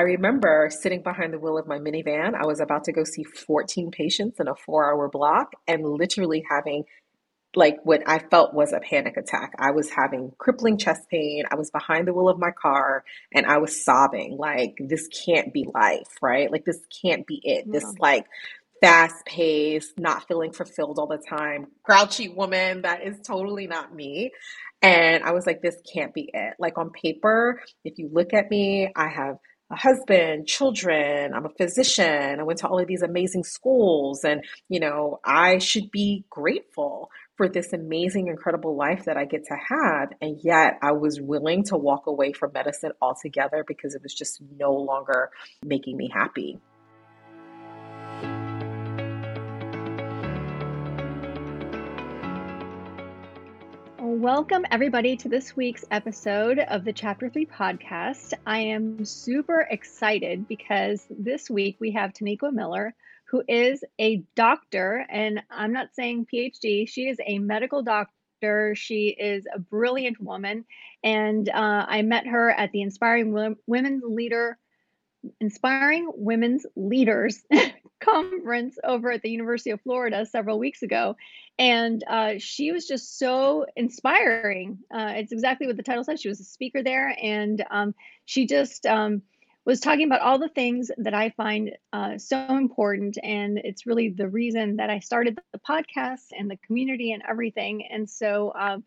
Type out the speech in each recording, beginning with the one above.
I remember sitting behind the wheel of my minivan. I was about to go see 14 patients in a four hour block and literally having like what I felt was a panic attack. I was having crippling chest pain. I was behind the wheel of my car and I was sobbing like this can't be life, right? Like this can't be it. Yeah. This like fast paced, not feeling fulfilled all the time, grouchy woman that is totally not me. And I was like, this can't be it. Like on paper, if you look at me, I have a husband, children, I'm a physician, I went to all of these amazing schools, and you know, I should be grateful for this amazing, incredible life that I get to have. And yet I was willing to walk away from medicine altogether because it was just no longer making me happy. Welcome, everybody, to this week's episode of the Chapter 3 podcast. I am super excited because this week we have Taniqua Miller, who is a doctor, and I'm not saying PhD, she is a medical doctor. She is a brilliant woman, and uh, I met her at the Inspiring Women's Leader Inspiring Women's Leaders conference over at the University of Florida several weeks ago. And uh, she was just so inspiring. Uh, it's exactly what the title says. She was a speaker there, and um, she just um, was talking about all the things that I find uh, so important. And it's really the reason that I started the podcast and the community and everything. And so, um,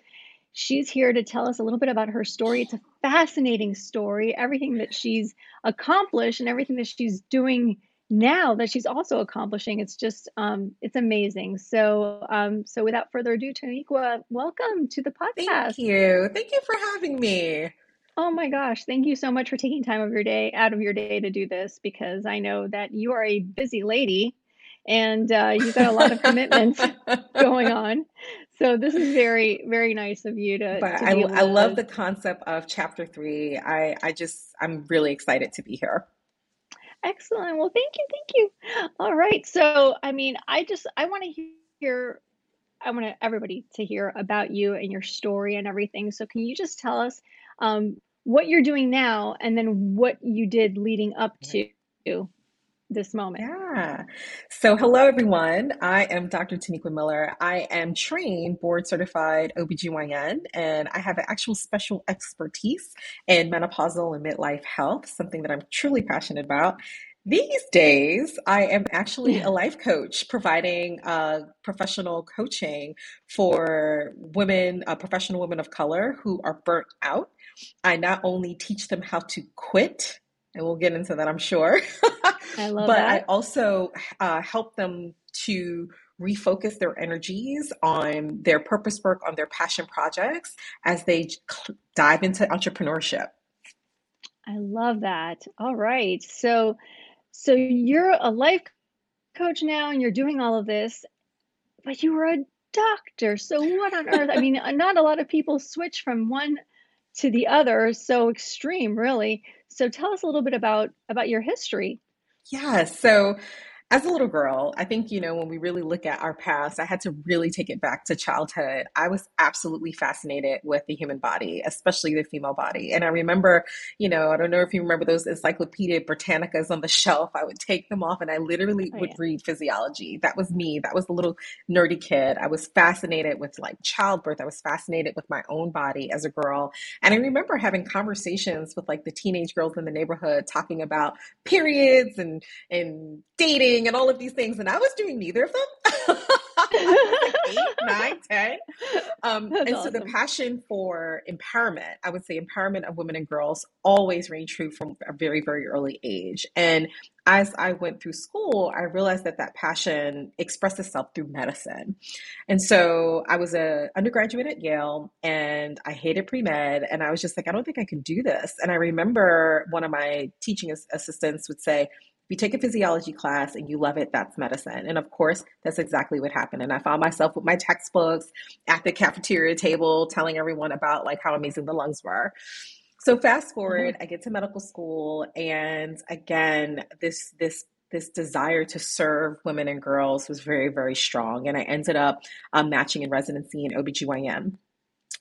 She's here to tell us a little bit about her story. It's a fascinating story, everything that she's accomplished and everything that she's doing now that she's also accomplishing. It's just um, it's amazing. So um, so without further ado, Taniqua, welcome to the podcast. Thank you. Thank you for having me. Oh my gosh, thank you so much for taking time of your day out of your day to do this because I know that you are a busy lady and uh, you've got a lot of commitments going on. So this is very, very nice of you to. But to I, I love the concept of chapter three. I, I just, I'm really excited to be here. Excellent. Well, thank you, thank you. All right. So, I mean, I just, I want to hear. I want everybody to hear about you and your story and everything. So, can you just tell us um, what you're doing now, and then what you did leading up to this moment. Yeah. So, hello, everyone. I am Dr. Taniqua Miller. I am trained board certified OBGYN, and I have an actual special expertise in menopausal and midlife health, something that I'm truly passionate about. These days, I am actually a life coach providing uh, professional coaching for women, uh, professional women of color who are burnt out. I not only teach them how to quit and we'll get into that, I'm sure. I love that. but that. I also uh, help them to refocus their energies on their purpose work, on their passion projects as they dive into entrepreneurship. I love that. All right. So so you're a life coach now and you're doing all of this, but you were a doctor. So what on earth? I mean, not a lot of people switch from one to the other so extreme, really. So tell us a little bit about about your history. Yeah. So as a little girl, I think, you know, when we really look at our past, I had to really take it back to childhood. I was absolutely fascinated with the human body, especially the female body. And I remember, you know, I don't know if you remember those Encyclopedia Britannicas on the shelf. I would take them off and I literally oh, would yeah. read physiology. That was me. That was the little nerdy kid. I was fascinated with like childbirth. I was fascinated with my own body as a girl. And I remember having conversations with like the teenage girls in the neighborhood talking about periods and, and dating and all of these things, and I was doing neither of them. like eight, nine, ten. Um, and awesome. so the passion for empowerment, I would say empowerment of women and girls, always reigned true from a very, very early age. And as I went through school, I realized that that passion expressed itself through medicine. And so I was a undergraduate at Yale and I hated pre-med and I was just like, I don't think I can do this. And I remember one of my teaching assistants would say, you take a physiology class and you love it, that's medicine. And of course, that's exactly what happened. And I found myself with my textbooks at the cafeteria table telling everyone about like how amazing the lungs were. So fast forward, mm-hmm. I get to medical school and again, this this this desire to serve women and girls was very, very strong. And I ended up um, matching in residency in OBGYN.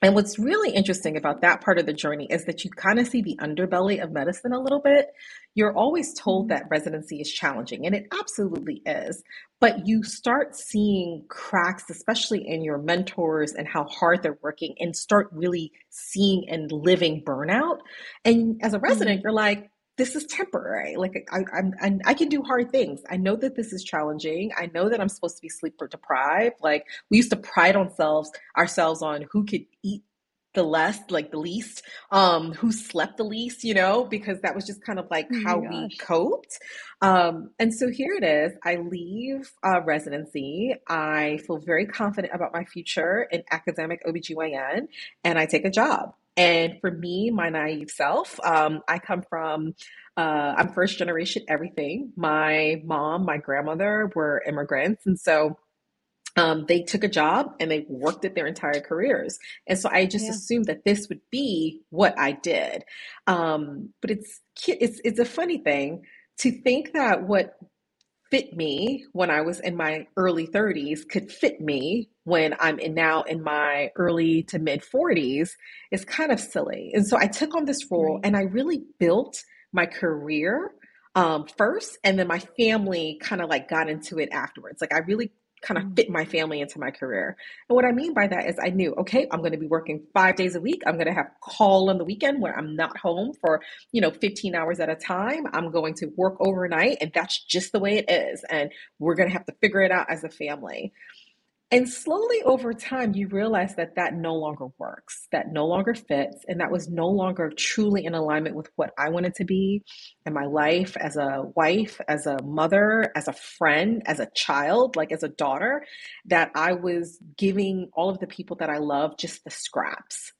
And what's really interesting about that part of the journey is that you kind of see the underbelly of medicine a little bit. You're always told Mhm. that residency is challenging, and it absolutely is. But you start seeing cracks, especially in your mentors and how hard they're working, and start really seeing and living burnout. And as a resident, Mhm. you're like, this is temporary. Like I, I'm, I'm, I can do hard things. I know that this is challenging. I know that I'm supposed to be sleep deprived. Like we used to pride ourselves ourselves on who could eat the less, like the least, um, who slept the least, you know, because that was just kind of like Oh how my we coped. Um, and so here it is. I leave uh, residency. I feel very confident about my future in academic OBGYN, and I take a job. And for me, my naive self, um, I come from, uh, I'm first generation everything. My mom, my grandmother were immigrants. And so um, they took a job and they worked it their entire careers. And so I just Yeah. assumed that this would be what I did. Um, but it's, it's, it's a funny thing to think that what fit me when I was in my early 30s could fit me when I'm in now in my early to mid 40s is kind of silly. And so I took on this role and I really built my career um, first, and then my family kind of like got into it afterwards. Like I really kind of Mm. fit my family into my career. And what I mean by that is I knew, okay, I'm going to be working five days a week. I'm going to have call on the weekend where I'm not home for you know 15 hours at a time i'm going to work overnight and that's just the way it is and we're going to have to figure it out as a family and slowly over time you realize that that no longer works that no longer fits and that was no longer truly in alignment with what i wanted to be in my life as a wife as a mother as a friend as a child like as a daughter that i was giving all of the people that i love just the scraps.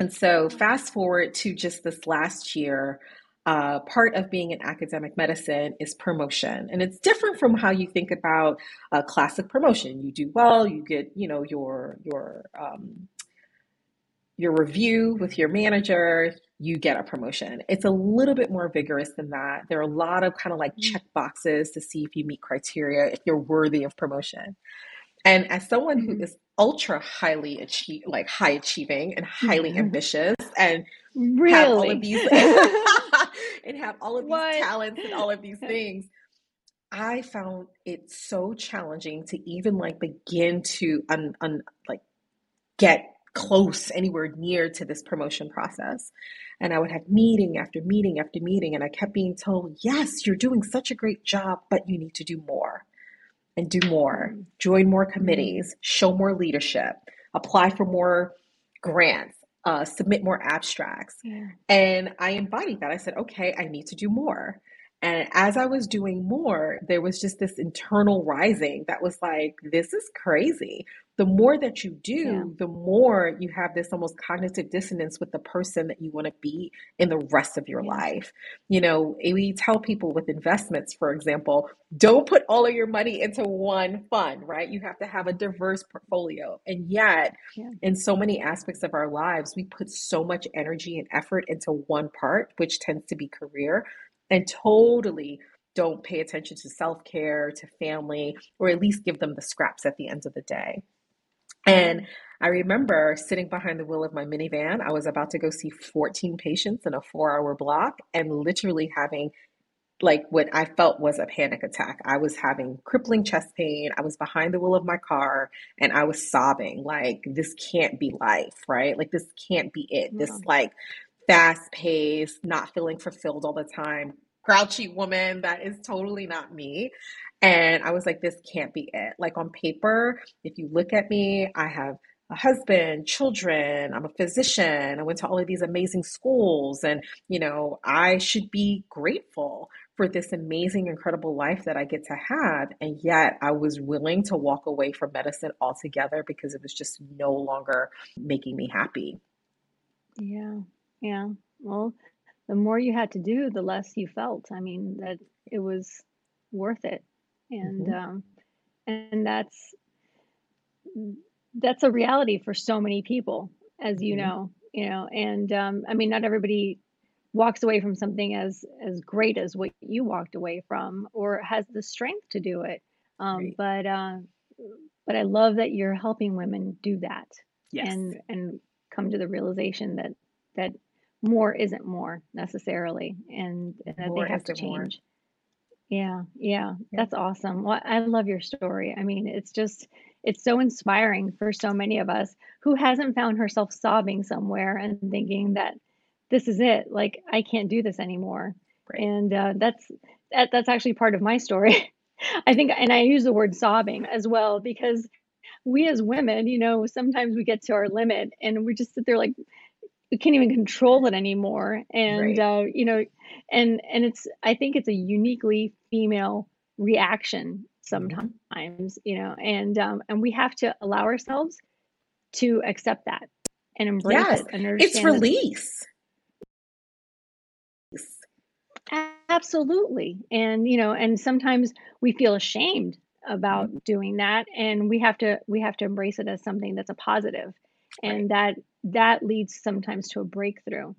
And so, fast forward to just this last year, uh, part of being in academic medicine is promotion, and it's different from how you think about a classic promotion. You do well, you get, you know, your your um, your review with your manager, you get a promotion. It's a little bit more vigorous than that. There are a lot of kind of like Mm. check boxes to see if you meet criteria, if you're worthy of promotion. And as someone who Mhm. ultra highly achieve, like high achieving and highly ambitious, and have all of Really? these and have all of these What? talents and all of these things, I found it so challenging to even like begin to un, un like get close anywhere near to this promotion process. And I would have meeting after meeting after meeting, and I kept being told, yes, you're doing such a great job, but you need to do more and do more, Mm. join more Mm. committees, show more leadership, apply for more grants, uh, submit more abstracts. Yeah. And I embodied that. I said, okay, I need to do more. And as I was doing more, there was just this internal rising that was like, this is crazy. The more that you Yeah. do, the more you have this almost cognitive dissonance with the person that you want to be in the rest of your Yeah. life. You know, we tell people with investments, for example, don't put all of your money into one fund, right? You have to have a diverse portfolio. And yet, Yeah. in so many aspects of our lives, we put so much energy and effort into one part, which tends to be career, and totally don't pay attention to self care, to family, or at least give them the scraps at the end of the day. And I remember sitting behind the wheel of my minivan. I was about to go see 14 patients in a four hour block and literally having like what I felt was a panic attack. I was having crippling chest pain. I was behind the wheel of my car and I was sobbing like this can't be life, right? Like this can't be it. This like fast pace, not feeling fulfilled all the time, grouchy woman that is totally not me. And I was like this can't be it. Like on paper, if you look at me, I have a husband, children, I'm a physician. I went to all of these amazing schools and you know, I should be grateful for this amazing, incredible life that I get to have. And yet I was willing to walk away from medicine altogether because it was just no longer making me happy. Yeah. Yeah. Well, the more you had to do, the less you felt. I mean, that it was worth it. And hmm um and that's that's a reality for so many people, as you hmm know, you know, and um I mean, not everybody walks away from something as as great as what you walked away from or has the strength to do it. Um Right. but uh but I love that you're helping women do that Yes. and and come to the realization that that more isn't more necessarily and, More they have to more. change. Yeah, yeah, Yeah. that's awesome. Well, I love your story. I mean, it's just, it's so inspiring for so many of us who hasn't found herself sobbing somewhere and thinking that this is it. Like, I can't do this anymore. Right. And uh, that's that, that's actually part of my story. I think, and I use the word sobbing as well because we as women, you know, sometimes we get to our limit and we just sit there like we can't even control it anymore and Right. uh, you know and and it's i think it's a uniquely female reaction sometimes you know and um and we have to allow ourselves to accept that and embrace Yes. it and It's release. absolutely and you know and sometimes we feel ashamed about doing that and we have to we have to embrace it as something that's a positive. And that that leads sometimes to a breakthrough.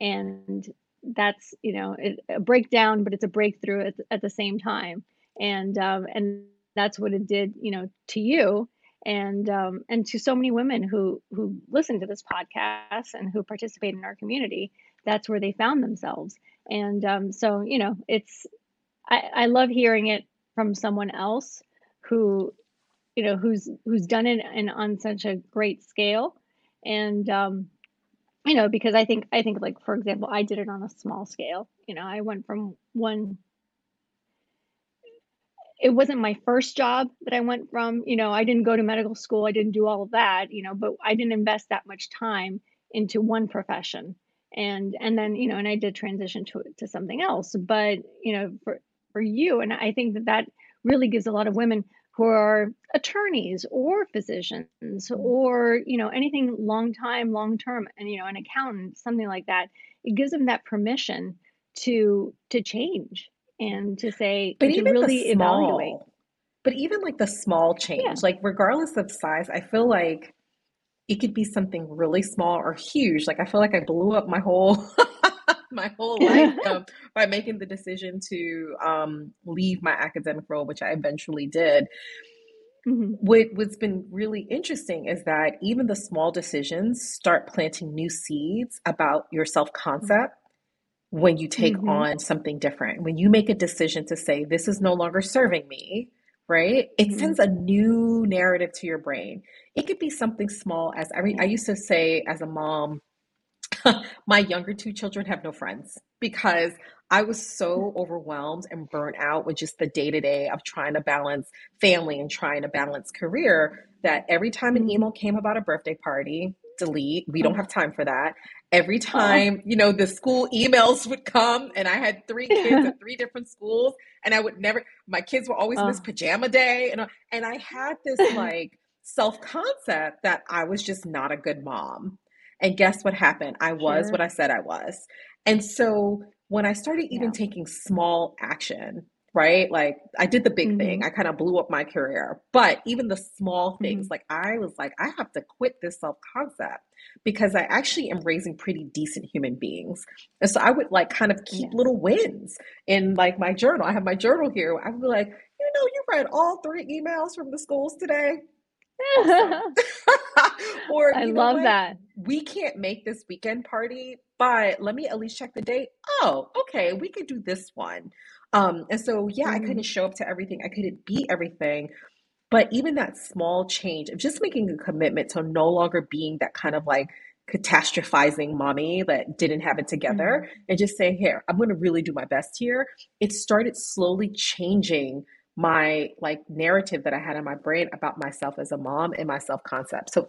And that's you know it, a breakdown but it's a breakthrough at, at the same time. And um, and that's what it did you know to you. And um, and to so many women who who listen to this podcast and who participate in our community that's where they found themselves. And um, so you know it's I, I love hearing it from someone else who you know who's who's done it and on such a great scale and um you know because i think i think like for example i did it on a small scale. You know i went from one it wasn't my first job that i went from you know i didn't go to medical school i didn't do all of that you know but i didn't invest that much time into one profession. And and then you know and i did transition to to something else. But you know for for you and i think that that really gives a lot of women who are attorneys or physicians Mhm. or you know anything long time long term and you know an accountant something like that it gives them that permission to to change and to say But even really evaluate but even like the small yeah change, like regardless of size, I feel like it could be something really small or huge. Like I feel like I blew up my whole my whole life um, by making the decision to um, leave my academic role, which I eventually did. hmm What what's been really interesting is that even the small decisions start planting new seeds about your self-concept when you take hmm on something different. When you make a decision to say, this is no longer serving me, right? It hmm sends a new narrative to your brain. It could be something small as I used to say as a mom, my younger two children have no friends because I was so overwhelmed and burnt out with just the day to day of trying to balance family and trying to balance career that every time an email came about a birthday party, delete. We don't oh have time for that. Every oh time, you know, the school emails would come and I had three kids at three different schools and I would never, my kids were always miss oh pajama day. And, and I had this like self concept that I was just not a good mom. And guess what happened? I was what I said I was. And so when I started even yeah taking small action, right? Like I did the big thing. hmm I kind of blew up my career. But even the small things, like I was like, I have to quit this self-concept because I actually am raising pretty decent human beings. And so I would like kind of keep yes little wins in like my journal. I have my journal here. I would be like, you know, you read all three emails from the schools today. Or i love what? that We can't make this weekend party, but let me at least check the date. Oh, okay, we could do this one. Um, and so yeah, I hmm couldn't show up to everything. I couldn't be everything. But even that small change of just making a commitment to no longer being that kind of like catastrophizing mommy that didn't have it together and just saying, here, I'm going to really do my best here. It started slowly changing my like narrative that I had in my brain about myself as a mom and my self concept. So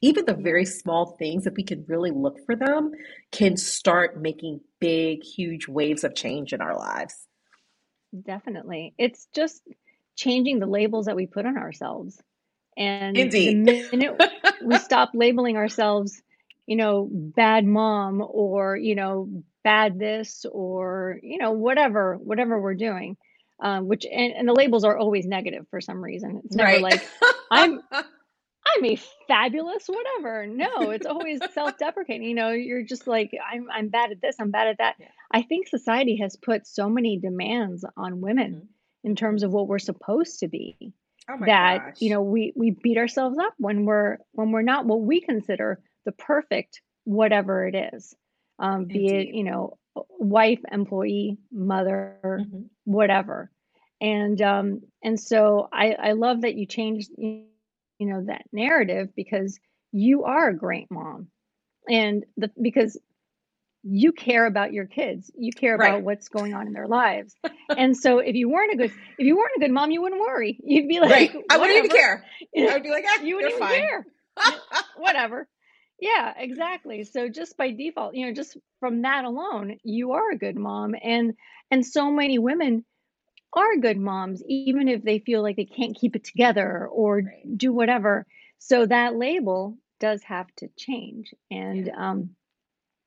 even the very small things, if we can really look for them, can start making big, huge waves of change in our lives. Definitely. It's just changing the labels that we put on ourselves. And the Indeed. minute we stop labeling ourselves, you know, bad mom or, you know, bad this or, you know, whatever, whatever we're doing, um, which, and, and the labels are always negative for some reason. It's never Right. like, I'm, I'm a fabulous whatever. No, it's always self-deprecating. You know, you're just like, I'm I'm bad at this, I'm bad at that. Yeah. I think society has put so many demands on women Mhm. in terms of what we're supposed to be Oh my that, you know, we we beat ourselves up when we're when we're not what we consider the perfect whatever it is, um, be it, you know, wife, employee, mother, hmm whatever. And um, and so I, I love that you changed, you know, that narrative because you are a great mom. And the because you care about your kids. You care Right. about what's going on in their lives. And so if you weren't a good if you weren't a good mom, you wouldn't worry. You'd be like, Right. I wouldn't even care. I would be like, ah, You wouldn't even fine. care. Whatever. Yeah, exactly. So just by default, you know, just from that alone, you are a good mom. And and so many women are good moms, even if they feel like they can't keep it together or Right. do whatever. So that label does have to change. Yeah. And um,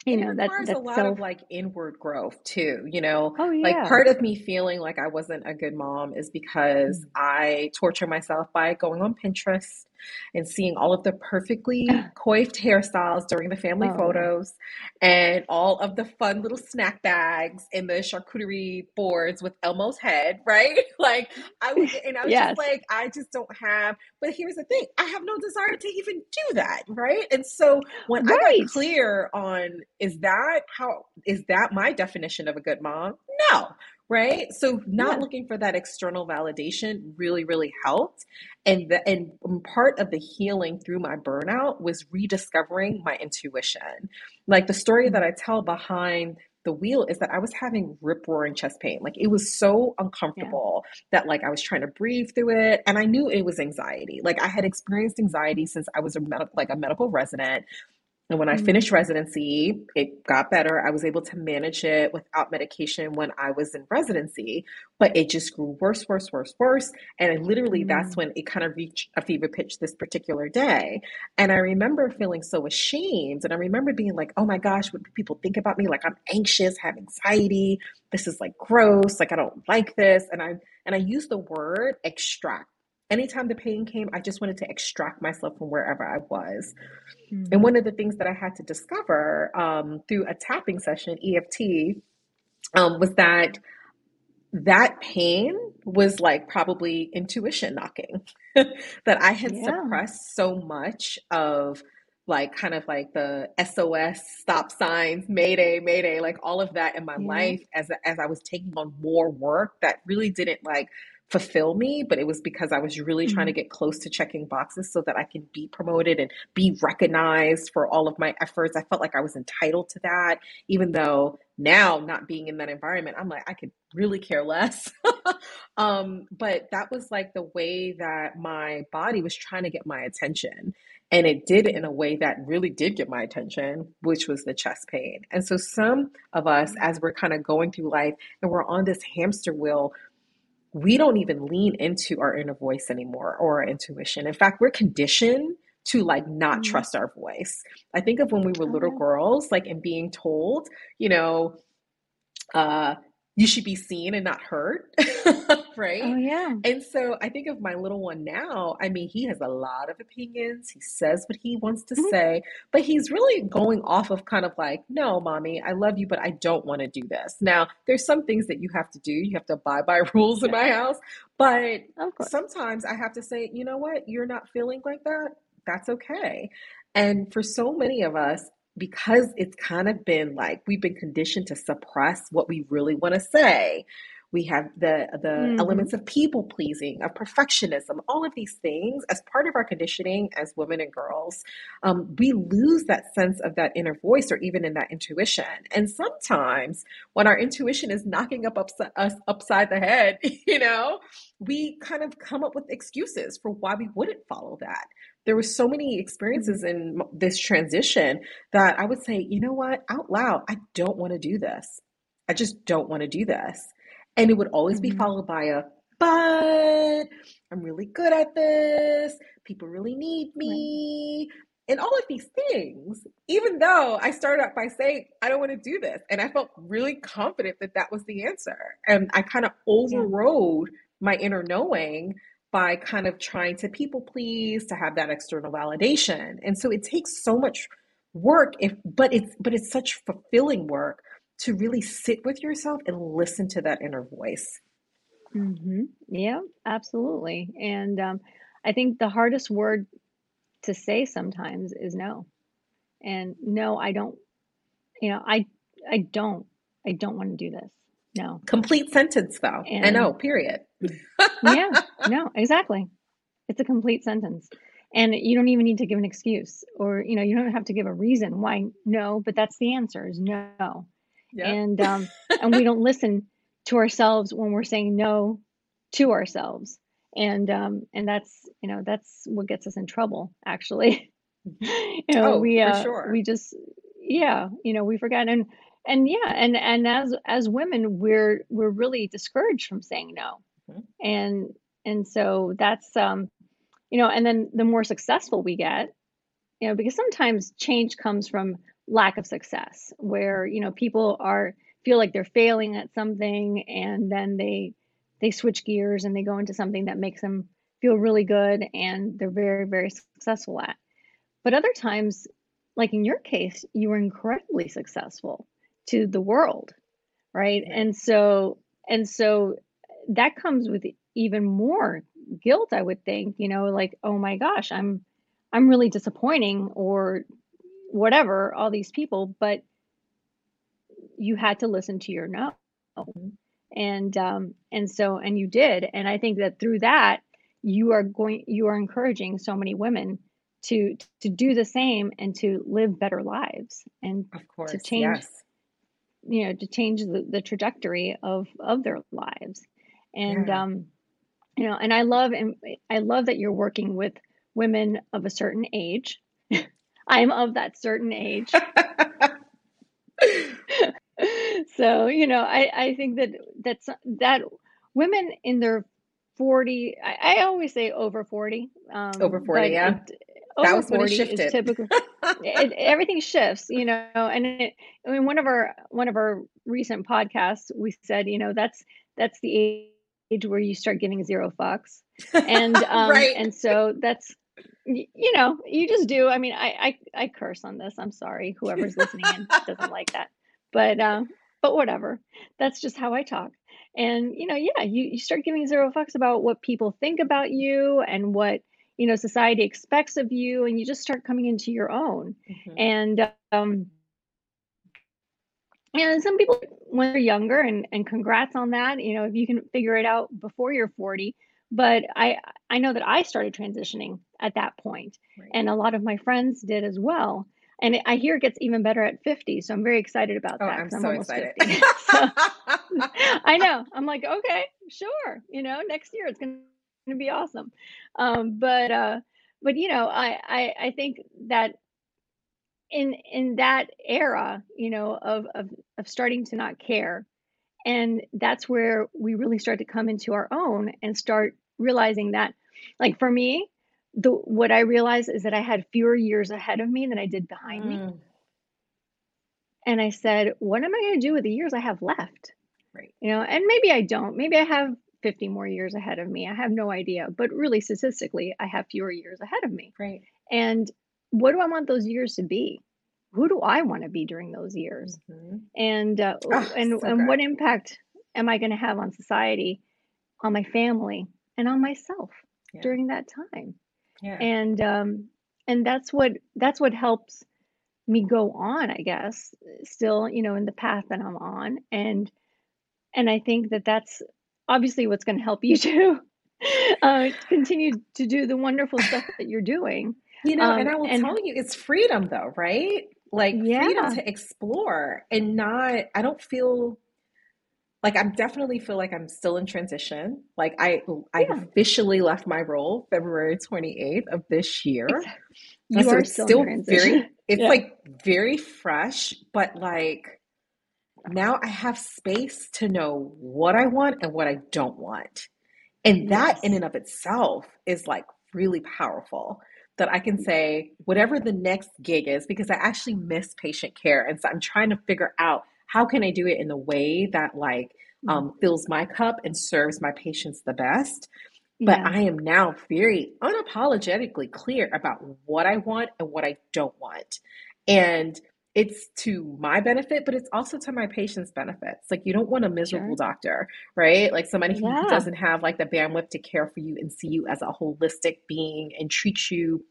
you And know, that requires a that's lot of like inward growth too, you know. Oh yeah. Like part of me feeling like I wasn't a good mom is because Mm. I torture myself by going on Pinterest and seeing all of the perfectly coiffed hairstyles during the family Oh photos and all of the fun little snack bags and the charcuterie boards with Elmo's head, right? Like I would, and I was just like, I just don't have, but here's the thing, I have no desire to even do that, right? And so when I got clear on is that how is that my definition of a good mom? No, right? So not Yeah. looking for that external validation really really helped. And the and part of the healing through my burnout was rediscovering my intuition. Like the story that. I tell behind the wheel is that I was having rip roaring chest pain. Like it was so Yeah. uncomfortable that like I was trying to breathe through it and I knew it was anxiety. Like I had experienced anxiety since I was a med- like a medical resident and when I Mm. finished residency, it got better. I was able to manage it without medication when I was in residency, but it just grew worse, worse, worse, worse. And I literally, that's Mm. when it kind of reached a fever pitch this particular day. And I remember feeling so ashamed. And I remember being like, oh my gosh, what do people think about me? Like I'm anxious, have anxiety. This is like gross. Like I don't like this. And I and I use the word extract. Anytime the pain came, I just wanted to extract myself from wherever I was. And Mhm. one of the things that I had to discover um, through a tapping session, EFT, um, was that that pain was like probably intuition knocking. that I had Yeah. suppressed so much of like kind of like the SOS stop signs, mayday, mayday, like all of that in my Yeah. life as as I was taking on more work that really didn't like fulfill me, but it was because I was really trying to Mhm. get close to checking boxes so that I can be promoted and be recognized for all of my efforts. I felt like I was entitled to that, even though now not being in that environment, I'm like, I could really care less. um, but that was like the way that my body was trying to get my attention. And it did it in a way that really did get my attention, which was the chest pain. And so, some of us, Mm. as we're kind of going through life and we're on this hamster wheel, we don't even lean into our inner voice anymore or our intuition. In fact, we're conditioned to like not Mm. trust our voice. I think of when we were little girls, like and being told, you know, uh, you should be seen and not heard, Oh right? yeah. And so I think of my little one now. I mean, he has a lot of opinions. He says what he wants to Mhm. say, but he's really going off of kind of like, no, mommy, I love you, but I don't want to do this. Now, there's some things that you have to do. You have to abide by rules in my house, but sometimes I have to say, you know what? You're not feeling like that. That's okay. And for so many of us, because it's kind of been like we've been conditioned to suppress what we really want to say. We have the the Mhm. elements of people pleasing, of perfectionism, all of these things as part of our conditioning as women and girls. Um, we lose that sense of that inner voice or even in that intuition. And sometimes when our intuition is knocking up upside, us upside the head, you know, we kind of come up with excuses for why we wouldn't follow that there were so many experiences in this transition that I would say, you know what, out loud, I don't want to do this. I just don't want to do this. And it would always be Mhm. followed by a, but I'm really good at this. People really need Right. me. And all of these things, even though I started out by saying, I don't want to do this. And I felt really confident that that was the answer. And I kind of Yeah. overrode my inner knowing by kind of trying to people please to have that external validation and so it takes so much work if but it's but it's such fulfilling work to really sit with yourself and listen to that inner voice Mhm. Yeah, absolutely. And um, I think the hardest word to say sometimes is no. and no, I don't, you know, I, I don't, I don't want to do this. No. Complete sentence though. And, and no, period. yeah, no, exactly. It's a complete sentence. And you don't even need to give an excuse or, you know, you don't have to give a reason why no, but that's the answer is no. Yep. And, um, and we don't listen to ourselves when we're saying no to ourselves. And, um, and that's, you know, that's what gets us in trouble actually. you know, oh, we, uh, sure. we just, yeah, you know, we forget. And, and yeah, and, and as, as women, we're, we're really discouraged from saying no. Mm-hmm. And, and so that's, um, you know, and then the more successful we get, you know, because sometimes change comes from lack of success where, you know, people are feel like they're failing at something and then they they switch gears and they go into something that makes them feel really good and they're very very successful at. But other times like in your case, you were incredibly successful to the world, right? And so and so that comes with even more guilt i would think you know like oh my gosh i'm i'm really disappointing or whatever all these people but you had to listen to your no mm-hmm. and um and so and you did and i think that through that you are going you are encouraging so many women to to do the same and to live better lives and of course to change yes. you know to change the, the trajectory of of their lives and yeah. um you know and i love and i love that you're working with women of a certain age i'm of that certain age so you know i i think that that's that women in their 40 i, I always say over 40 um, over 40 yeah it, that over was 40 when it shifted. is typical it, everything shifts you know and it, I mean, one of our one of our recent podcasts we said you know that's that's the age age where you start giving zero fucks. And um, right. and so that's you know, you just do. I mean, I, I I curse on this. I'm sorry, whoever's listening and doesn't like that. But uh, but whatever. That's just how I talk. And you know, yeah, you, you start giving zero fucks about what people think about you and what you know society expects of you, and you just start coming into your own. Mm-hmm. And um, and some people when they're younger and, and congrats on that you know if you can figure it out before you're 40 but i i know that i started transitioning at that point right. and a lot of my friends did as well. And i hear it gets even better at 50 so i'm very excited about oh, that i'm, I'm so excited. so, i know. I'm like okay sure you know next year it's going to be awesome. Um, but uh but you know I, I i think that in in that era you know of of of starting to not care and that's where we really start to come into our own and start realizing that like for me the what i realized is that i had fewer years ahead of me than i did behind mm. me and i said what am i going to do with the years i have left? Right. You know and maybe i don't. Maybe i have 50 more years ahead of me. I have no idea. But really statistically i have fewer years ahead of me. Right. And what do I want those years to be? Who do I want to be during those years? Mm-hmm. And uh, oh, and so and what impact am I going to have on society, on my family, and on myself yeah. during that time? Yeah. And um and that's what that's what helps me go on, I guess, still, you know, in the path that I'm on. And and I think that that's obviously what's going to help you too. uh, continue to do the wonderful stuff that you're doing you know, um, and I will and, tell you, it's freedom though, right? Like yeah. freedom to explore and not, I don't feel like I'm definitely feel like I'm still in transition. Like I I yeah. officially left my role February 28th of this year. You so are still, still very it's yeah. like very fresh, but like now I have space to know what I want and what I don't want. And that yes. in and of itself is like really powerful that I can say whatever the next gig is because I actually miss patient care and so I'm trying to figure out how can I do it in a way that like mm. um, fills my cup and serves my patients the best. But yeah. I am now very unapologetically clear about what I want and what I don't want. And it's to my benefit, but it's also to my patient's benefits. Like you don't want a miserable sure. doctor, right? Like somebody yeah. who doesn't have like the bandwidth to care for you and see you as a holistic being and treat you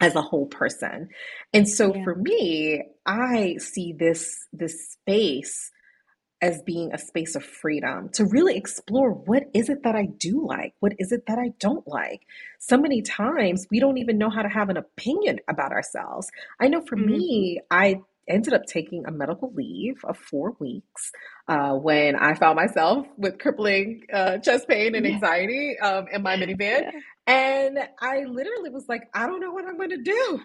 as a whole person. And so Yeah. for me, I see this this space as being a space of freedom to really explore what is it that I do like? What is it that I don't like? So many times we don't even know how to have an opinion about ourselves. I know for hmm me, I ended up taking a medical leave of four weeks uh, when I found myself with crippling uh, chest pain and anxiety um, in my minivan. Yeah. And I literally was like, I don't know what I'm going to do.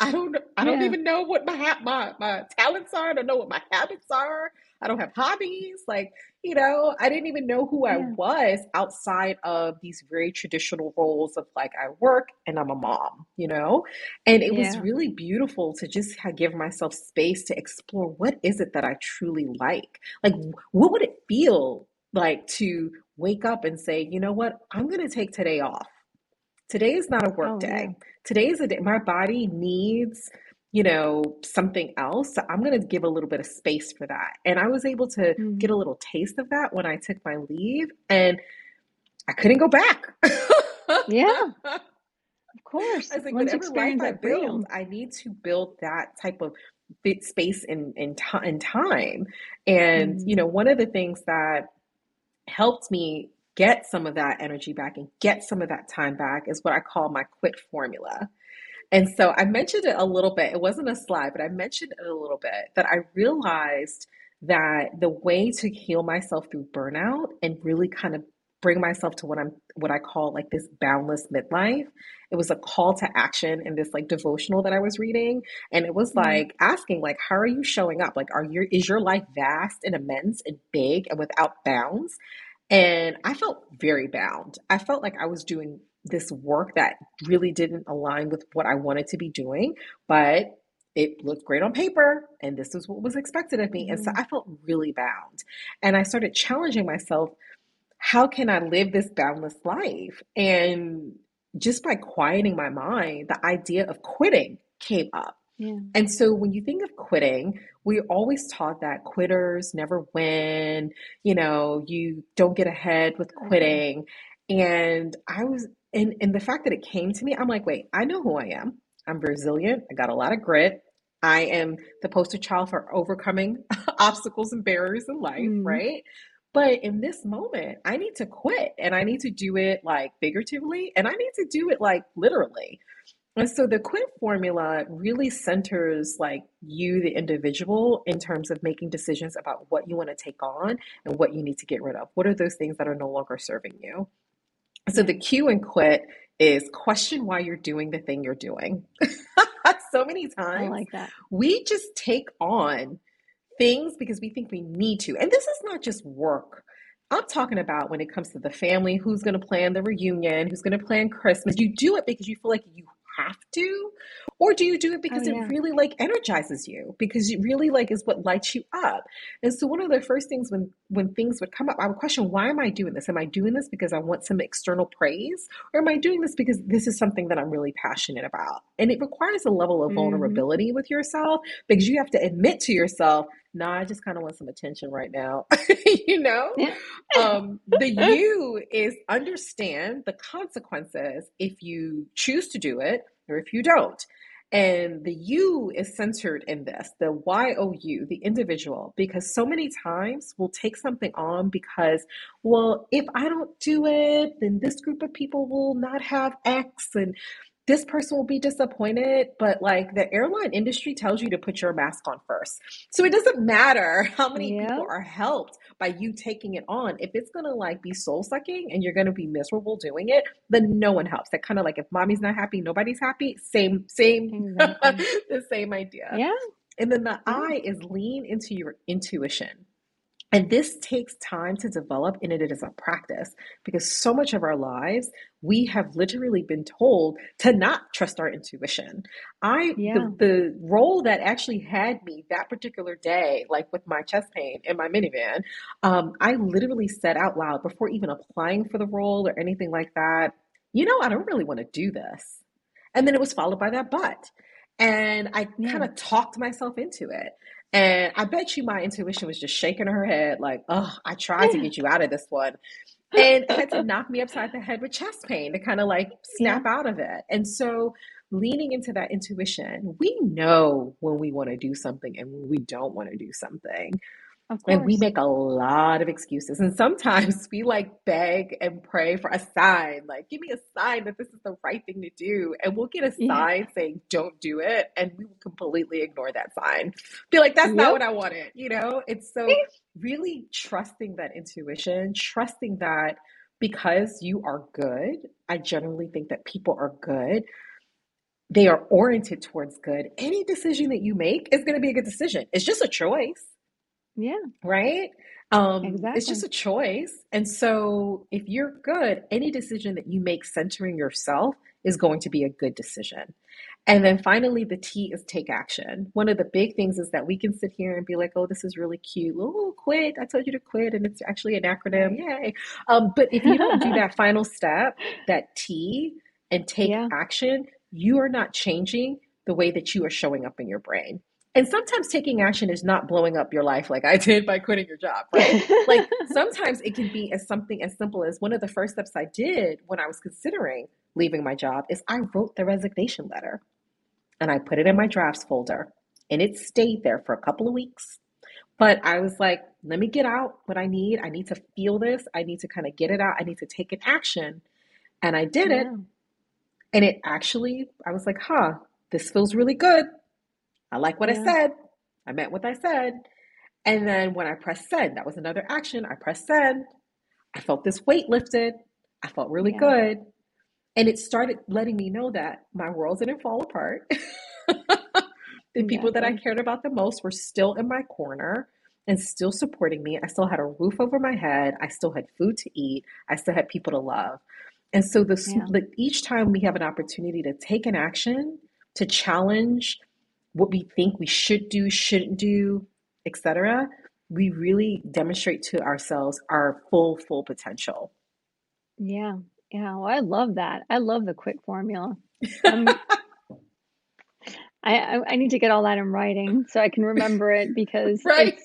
I don't I don't Yeah. even know what my my my talents are. I don't know what my habits are. I don't have hobbies. Like, you know, I didn't even know who I was outside of these very traditional roles of like I work and I'm a mom, you know? And it was really beautiful to just give myself space to explore what is it that I truly like? Like what would it feel like to wake up and say, "You know what? I'm going to take today off." Today is not a work Oh, yeah. day. Today is a day my body needs, you know, something else. So I'm going to give a little bit of space for that. And I was able to get hmm a little taste of that when I took my leave, and I couldn't go back. Yeah. Of I course. was like, Once whatever life experience I build, freedom. I need to build that type of bit space in in, ti in time. And you hmm know, one of the things that helped me get some of that energy back and get some of that time back is what I call my quit formula. And so I mentioned it a little bit. It wasn't a slide, but I mentioned it a little bit that I realized that the way to heal myself through burnout and really kind of bring myself to what I'm what I call like this boundless midlife. It was a call to action in this like devotional that I was reading. And it was hmm like asking, like, how are you showing up? Like, are your is your life vast and immense and big and without bounds? And I felt very bound. I felt like I was doing this work that really didn't align with what I wanted to be doing, but it looked great on paper and this is what was expected of me. And so hmm I felt really bound. And I started challenging myself how can I live this boundless life? And just by quieting my mind, the idea of quitting came up. Yeah. And so when you think of quitting, we're always taught that quitters never win, you know, you don't get ahead with hmm quitting. And I was, and, and the fact that it came to me, I'm like, wait, I know who I am. I'm resilient. I got a lot of grit. I am the poster child for overcoming obstacles and barriers in life, hmm right? But in this moment, I need to quit and I need to do it like figuratively and I need to do it like literally. And so the quit formula really centers like you, the individual, in terms of making decisions about what you want to take on and what you need to get rid of. What are those things that are no longer serving you? So the. Q in quit is question why you're doing the thing you're doing. so many I times like that. we just take on things because we think we need to. And this is not just work. I'm talking about when it comes to the family, who's going to plan the reunion, who's going to plan Christmas. You do it because you feel like you have to, or do you do it Oh, because it really like energizes you because it really like is what lights you up. And so one of the first things when when things would come up, I would question, why am I doing this? Am I doing this because I want some external praise, or am I doing this because this is something that I'm really passionate about? And it requires a level of hmm vulnerability with yourself because you have to admit to yourself no, I just kind of want some attention right now. you know? Um, the you is understand the consequences if you choose to do it or if you don't. And the you is centered in this, the Y O U, the individual, because so many times we'll take something on because, well, if I don't do it, then this group of people will not have X and this person will be disappointed, but like the airline industry tells you to put your mask on first. So it doesn't matter how many Yeah. people are helped by you taking it on. If it's gonna like be soul sucking and you're gonna be miserable doing it, then no one helps. That kind of like if mommy's not happy, nobody's happy. Same, same, Exactly. the same idea. Yeah. And then the Yeah. I is lean into your intuition. And this takes time to develop, and it is a practice because so much of our lives we have literally been told to not trust our intuition. I Yeah. the the role that actually had me that particular day, like with my chest pain in my minivan, um, I literally said out loud before even applying for the role or anything like that, you know, I don't really want to do this. And then it was followed by that but. And I kind of talked myself into it. And I bet you my intuition was just shaking her head, like, oh, I tried to get you out of this one. And had to knock me upside the head with chest pain to kind of like snap out of it. And so leaning into that intuition. We know when we want to do something and when we don't want to do something. Of And we make a lot of excuses. And sometimes we like beg and pray for a sign, like, give me a sign that this is the right thing to do. And we'll get a Yeah. sign saying, don't do it. And we will completely ignore that sign. Be like, that's not what I wanted. You know? It's so eh. really trusting that intuition, trusting that because you are good, I generally think that people are good. They are oriented towards good. Any decision that you make is going to be a good decision. It's just a choice Yeah, right? Um, it's just a choice. And so if you're good, any decision that you make centering yourself is going to be a good decision. And then finally, the T is take action. One of the big things is that we can sit here and be like, oh, this is really cute. Oh, quit. I told you to quit. And it's actually an acronym. Yay. Um, but if you don't do that final step, that T, and take Yeah, action, you are not changing the way that you are showing up in your brain. And sometimes taking action is not blowing up your life like I did by quitting your job, right? Like sometimes it can be as something as simple as one of the first steps I did when I was considering leaving my job is I wrote the resignation letter and I put it in my drafts folder and it stayed there for a couple of weeks. But I was like, let me get out what I need. I need to feel this. I need to kind of get it out. I need to take an action. And I did it. And it actually, I was like, huh, this feels really good. I like what I said. I meant what I said. And then when I pressed send, that was another action. I pressed send. I felt this weight lifted. I felt really yeah, good. And it started letting me know that my world didn't fall apart. the people that I cared about the most were still in my corner and still supporting me. I still had a roof over my head. I still had food to eat. I still had people to love. And so the, Yeah, the each time we have an opportunity to take an action, to challenge what we think we should do, shouldn't do, etc., we really demonstrate to ourselves our full, full potential. yeah, yeah. Well, I love that. I love the quick formula. Um, I, I need to get all that in writing so I can remember it because Right?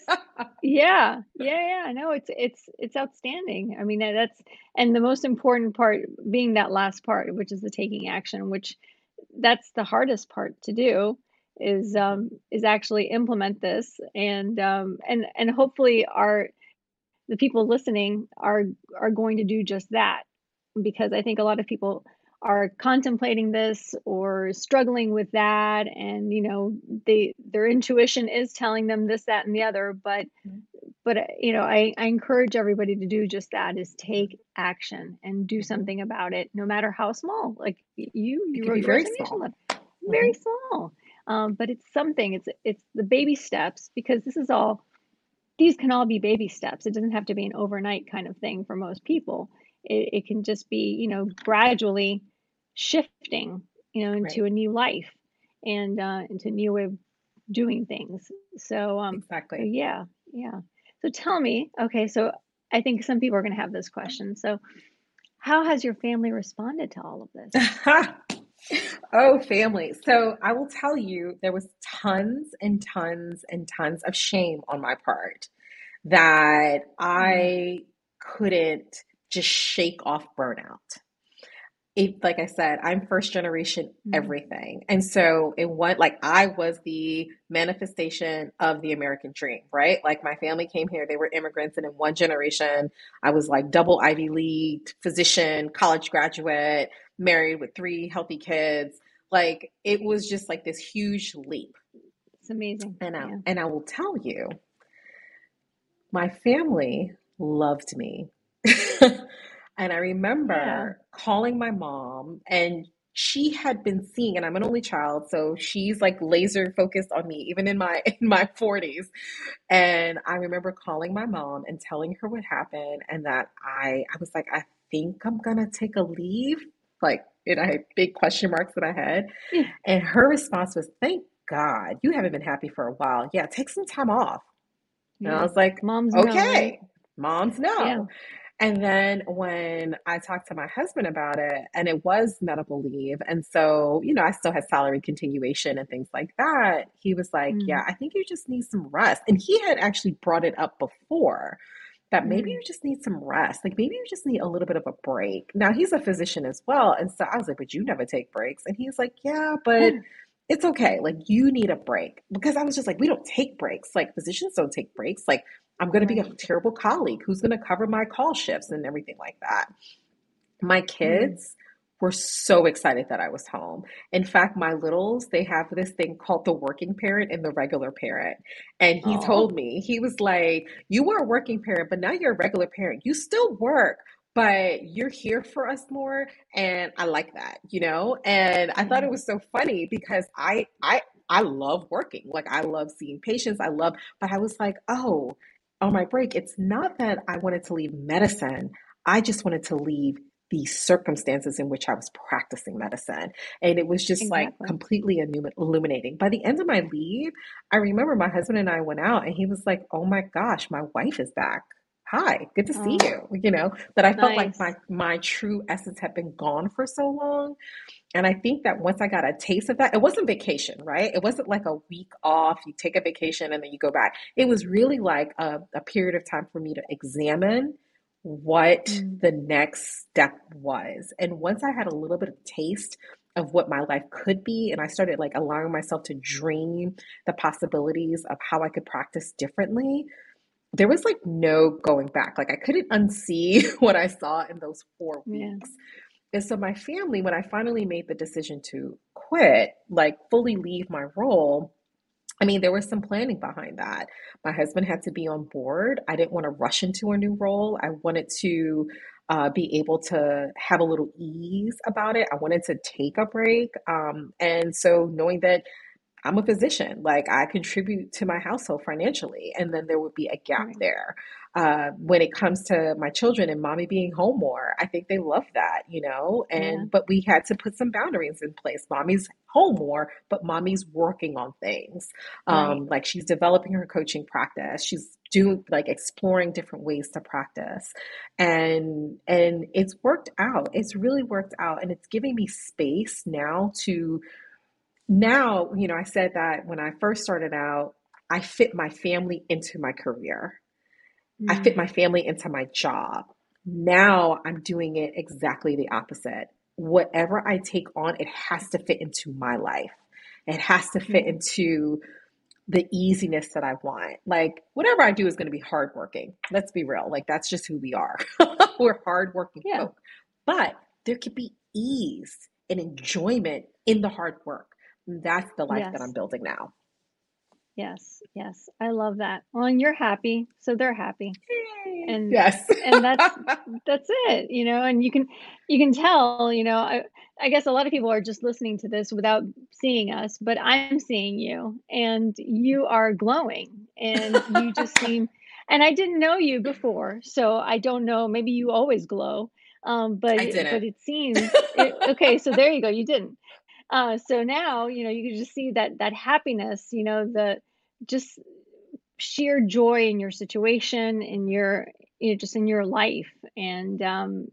yeah, yeah, yeah. No, it's it's it's outstanding. I mean, that's and the most important part being that last part, which is the taking action, which that's the hardest part to do is um is actually implement this and um and and hopefully our the people listening are are going to do just that because I think a lot of people are contemplating this or struggling with that and you know they their intuition is telling them this that and the other but but uh, you know I, I encourage everybody to do just that is take action and do Mhm. something about it no matter how small like you you wrote your very small. letter very small um, but it's something it's it's the baby steps because this is all these can all be baby steps. It doesn't have to be an overnight kind of thing for most people. It, it can just be you know gradually shifting you know Right. into a new life and uh, into a new way of doing things. So um so Exactly. yeah yeah. So tell me okay so i think some people are going to have this question. So how has your family responded to all of this Oh, family. So I will tell you, there was tons and tons and tons of shame on my part that mm, I couldn't just shake off burnout. It, like I said, I'm first generation mm, everything. And so in one, like I was the manifestation of the American dream, right? Like my family came here, they were immigrants, and in one generation, I was like double Ivy League physician, college graduate, married with three healthy kids. Like it was just like this huge leap. it's amazing And I, yeah and I will tell you, my family loved me. and I yeah remember calling my mom, and she had been seeing, and I'm an only child, so she's like laser focused on me, even in my in my 40s. And I remember calling my mom and telling her what happened, and that I I was like, I think I'm gonna take a leave. Like, and I had big question marks in my head. yeah And her response was, Thank God, you haven't been happy for a while. Yeah, take some time off. And I was like, moms okay, moms yeah know. And then when I talked to my husband about it, and it was medical leave, and so, you know, I still had salary continuation and things like that, he was like, mm, Yeah, I think you just need some rest. And he had actually brought it up before. that maybe Mm. you just need some rest. Like maybe you just need a little bit of a break. Now he's a physician as well. And so I was like, but you never take breaks. And he's like, yeah, but it's okay. Like you need a break. Because I was just like, we don't take breaks. Like physicians don't take breaks. Like I'm going to be a terrible colleague who's going to cover my call shifts and everything like that. My Mm. kids were so excited that I was home. In fact, my littles, they have this thing called the working parent and the regular parent. And he told me, he was like, You were a working parent, but now you're a regular parent. You still work, but you're here for us more. And I like that, you know? And I thought it was so funny because I I I love working. Like I love seeing patients. I love, but I was like, oh, on my break, it's not that I wanted to leave medicine. I just wanted to leave the circumstances in which I was practicing medicine. And it was just like completely illuminating. By the end of my leave, I remember my husband and I went out and he was like, oh my gosh, my wife is back. Hi, good to see Oh, you. You know, that I felt like my my true essence had been gone for so long. And I think that once I got a taste of that, it wasn't vacation, right? It wasn't like a week off, you take a vacation and then you go back. It was really like a, a period of time for me to examine what Mm. the next step was. And once I had a little bit of taste of what my life could be, and I started like allowing myself to dream the possibilities of how I could practice differently, there was like no going back. Like I couldn't unsee what I saw in those four Yeah. And so my family, when I finally made the decision to quit, like fully leave my role, I mean, there was some planning behind that. My husband had to be on board. I didn't want to rush into a new role. I wanted to uh, be able to have a little ease about it. I wanted to take a break. Um, and so knowing that I'm a physician. Like I contribute to my household financially, and then there would be a gap Right. there. Uh, when it comes to my children and mommy being home more, I think they love that, you know. Yeah. And but we had to put some boundaries in place. Mommy's home more, but mommy's working on things. Right. Um, like she's developing her coaching practice. She's doing like exploring different ways to practice, and and it's worked out. It's really worked out, and it's giving me space now to now, you know, I said that when I first started out, I fit my family into my career. I fit Mm. my family into my job. Now I'm doing it exactly the opposite. Whatever I take on, it has to fit into my life. It has to fit Yeah. into the easiness that I want. Like whatever I do is going to be hardworking. Let's be real. Like that's just who we are. We're hardworking Yeah. folk. But there could be ease and enjoyment in the hard work. That's the life that I'm building now. Yes. Yes. I love that. Well, and you're happy, so they're happy. Yay. And Yes. and that's that's it, you know, and you can you can tell, you know, I I guess a lot of people are just listening to this without seeing us, but I'm seeing you and you are glowing and you just seem and I didn't know you before, so I don't know, maybe you always glow. Um, but but it seems it, okay, so there you go, you didn't. Uh, so now, you know, you can just see that that happiness, you know, the just sheer joy in your situation, in your, you know, just in your life, and um,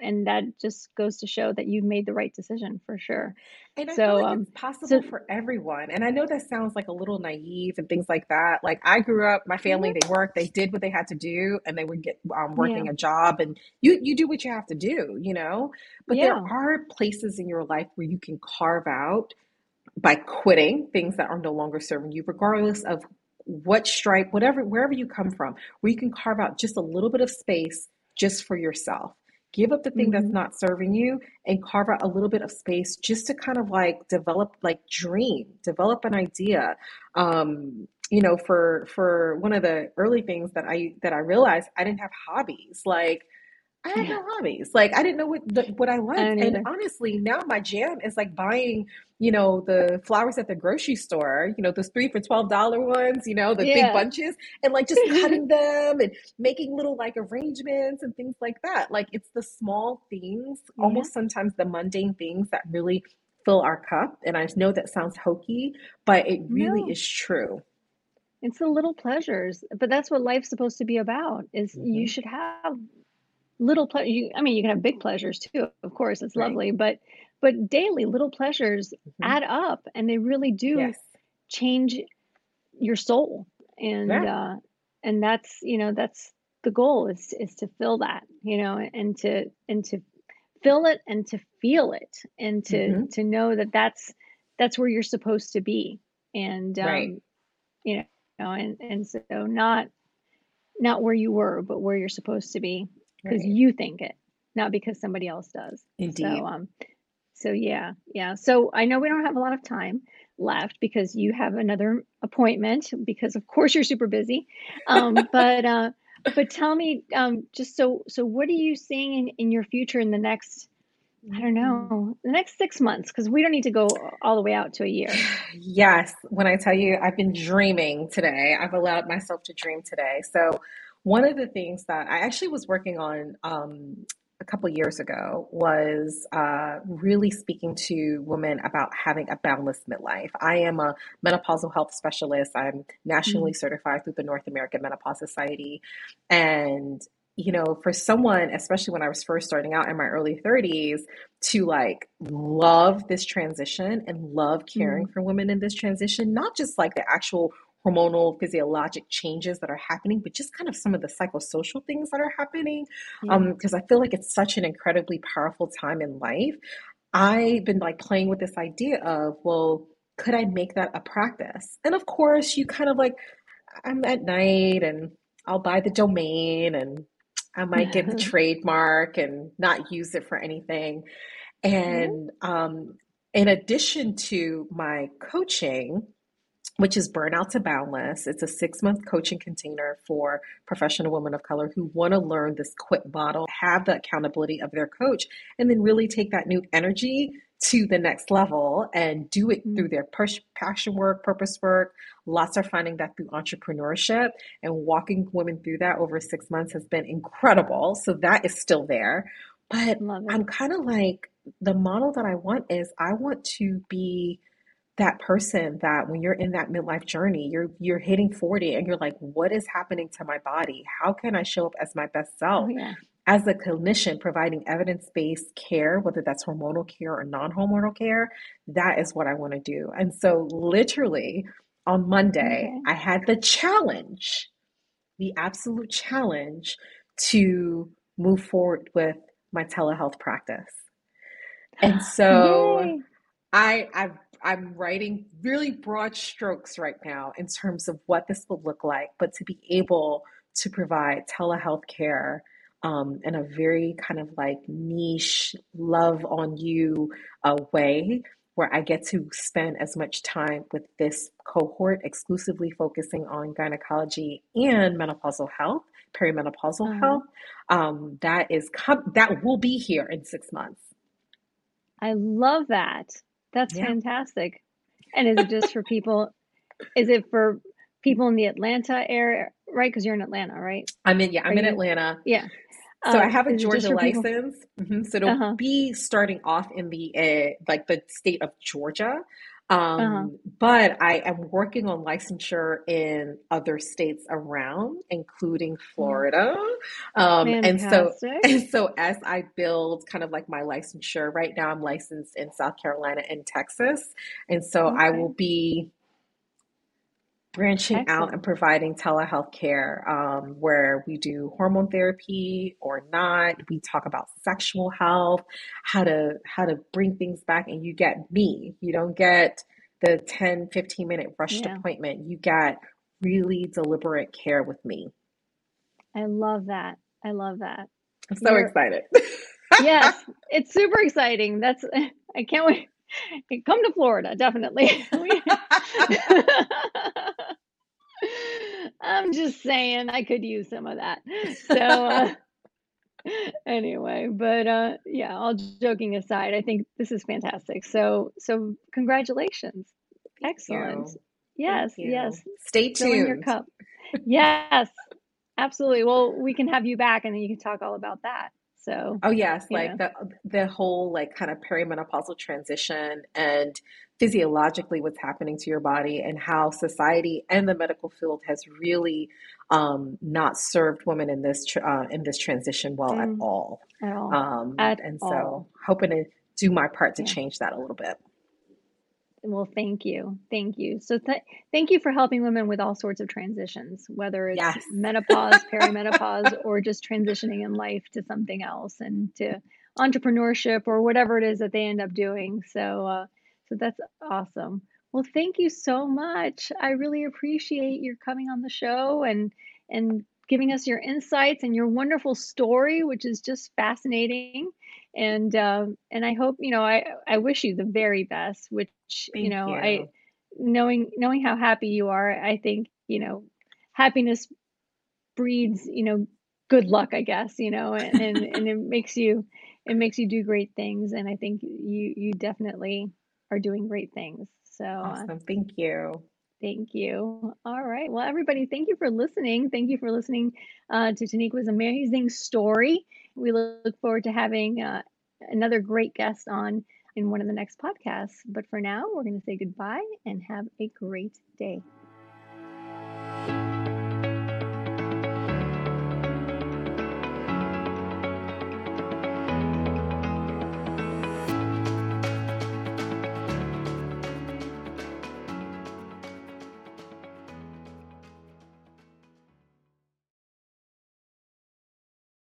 and that just goes to show that you've made the right decision for sure. And I feel So, like um, it's possible so for everyone. And I know that sounds like a little naive and things like that. Like I grew up, my family, mhm, they worked, they did what they had to do, and they would get um, yeah, working a job, and you you do what you have to do, you know. But there are places in your life where you can carve out by quitting things that are no longer serving you, regardless of what stripe, whatever, wherever you come from, where you can carve out just a little bit of space just for yourself. Give up the thing that's hmm not serving you and carve out a little bit of space just to kind of like develop, like dream, develop an idea. Um, you know, for for one of the early things that I that I realized, I didn't have hobbies. Like I had yeah. no hobbies. Like I didn't know what the, what I I liked. don't And honestly, now my jam is like buying, you know, the flowers at the grocery store, you know, those three for twelve dollar ones, you know, the big Yeah, bunches, and like just cutting them and making little like arrangements and things like that. Like it's the small things, yeah, almost sometimes the mundane things that really fill our cup. And I know that sounds hokey, but it really no. is true. It's the little pleasures, but that's what life's supposed to be about. Is you hmm should have little ple you I mean, you can have big pleasures too, of course, it's Right? lovely, but but daily little pleasures hmm add up and they really do Yes. change your soul. And Yeah. uh and that's, you know, that's the goal is is to fill that, you know, and to and to fill it and to feel it and to hmm to know that that's that's where you're supposed to be and Right, um you know and and so not not where you were but where you're supposed to be because right. you think it not because somebody else does so Indeed. um so yeah yeah so i know we don't have a lot of time left because you have another appointment because of course you're super busy um but uh but tell me um just so so what are you seeing in, in your future in the next I don't Mm. know, the next six months, because we don't need to go all the way out to a year. Yes, when I tell you I've been dreaming today, I've allowed myself to dream today. So, one of the things that I actually was working on um, a couple years ago was uh, really speaking to women about having a boundless midlife. I am a menopausal health specialist. I'm nationally Mm, certified through the North American Menopause Society. And, you know, for someone, especially when I was first starting out in my early 30s, to like love this transition and love caring mm, for women in this transition, not just like the actual hormonal physiologic changes that are happening, but just kind of some of the psychosocial things that are happening. yeah. Um, because I feel like it's such an incredibly powerful time in life. I've been like playing with this idea of, well, could I make that a practice? And of course, you kind of like, I'm at night and I'll buy the domain and I might get the trademark and not use it for anything. And um, in addition to my coaching, which is Burnout to Boundless, it's a six month coaching container for professional women of color who want to learn this quit model, have the accountability of their coach, and then really take that new energy to the next level and do it through Mm, their pers- passion work, purpose work. Lots are finding that through entrepreneurship and walking women through that over six months has been incredible. So that is still there. But. I'm kind of like the model that I want is I want to be that person that when you're in that midlife journey, you're you're hitting 40 and you're like, what is happening to my body? How can I show up as my best Oh self? yeah. As a clinician providing evidence-based care, whether that's hormonal care or non-hormonal care, that is what I want to do. And so literally on Monday, Okay. I had the challenge, the absolute challenge to move forward with my telehealth practice. And so Yay. I I've, I'm writing really broad strokes right now in terms of what this will look like, but to be able to provide telehealth care um, in a very kind of like niche, love on you uh, way, where I get to spend as much time with this cohort exclusively focusing on gynecology and menopausal health, perimenopausal Uh-huh. health. Um, that is com- that will be here in six months. I love that. That's Yeah. fantastic. And is it just for people? Is it for people in the Atlanta area, right? Because you're in Atlanta, right? I'm in, yeah, Are I'm in you? Atlanta. Yeah. So I Um, have a is it just Georgia license. hmm So it'll Uh-huh. be starting off in the uh, like the state of Georgia. Uh-huh. Um, but I am working on licensure in other states around, including Florida. Um, and so and so as I build kind of like my licensure, right now I'm licensed in South Carolina and Texas. And so I will be branching out and providing telehealth care um, where we do hormone therapy or not we talk about sexual health how to how to bring things back and you get me you don't get the 10 15 minute rushed Yeah. appointment you get really deliberate care with me I love that. I love that. i'm so You're excited yes, it's super exciting. That's I can't wait. Come to Florida, definitely. I'm just saying I could use some of that. So uh, anyway, but uh yeah, all joking aside, I think this is fantastic. So so congratulations. thank Excellent. you Yes, yes. stay Filling your cup. Yes, absolutely. Well, we can have you back and then you can talk all about that. So, Oh yes, you know, like the the whole like kind of perimenopausal transition and physiologically what's happening to your body and how society and the medical field has really um, not served women in this tr uh, in this transition well at mm, all. at all. Um, At and so hoping to do my part to Yeah. change that a little bit. Well, thank you. Thank you. So, th- thank you for helping women with all sorts of transitions, whether it's Yes. menopause, perimenopause, or just transitioning in life to something else and to entrepreneurship or whatever it is that they end up doing. So, uh, so that's awesome. Well, thank you so much. I really appreciate your coming on the show and and giving us your insights and your wonderful story, which is just fascinating and um, and I hope you know I I wish you the very best. Which you Thank know I knowing knowing how happy you are, I think you know happiness breeds you know good luck, I guess you know, and and, and it makes you it makes you do great things, and I think you you definitely are doing great things. So uh, Awesome. Thank you. thank you. All right, well, everybody, thank you for listening. Thank you for listening uh, to Taniqua's amazing story. We look forward to having uh, another great guest on in one of the next podcasts. But for now, we're going to say goodbye and have a great day.